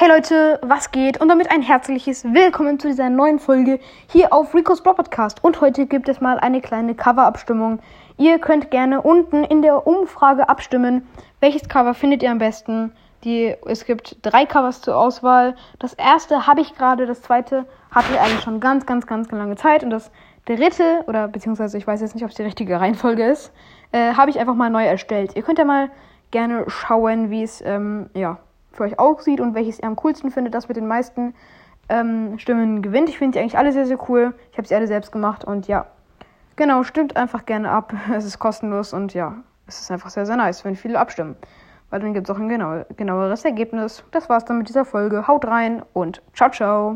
Hey Leute, was geht? Und damit ein herzliches Willkommen zu dieser neuen Folge hier auf Rico's Blog Podcast. Und heute gibt es mal eine kleine Cover-Abstimmung. Ihr könnt gerne unten in der Umfrage abstimmen, welches Cover findet ihr am besten. Die, es gibt drei Covers zur Auswahl. Das erste habe ich gerade, das zweite hatte ich eigentlich schon ganz, ganz, ganz lange Zeit. Und das dritte, oder beziehungsweise ich weiß jetzt nicht, ob es die richtige Reihenfolge ist, äh, habe ich einfach mal neu erstellt. Ihr könnt ja mal gerne schauen, wie es ähm, ja, für euch aussieht und welches ihr am coolsten findet. Das mit den meisten ähm, Stimmen gewinnt. Ich finde die eigentlich alle sehr, sehr cool. Ich habe sie alle selbst gemacht und ja, genau, stimmt einfach gerne ab. Es ist kostenlos und ja, es ist einfach sehr, sehr nice, wenn viele abstimmen. Weil dann gibt es auch ein genau, genaueres Ergebnis. Das war's dann mit dieser Folge. Haut rein und ciao, ciao.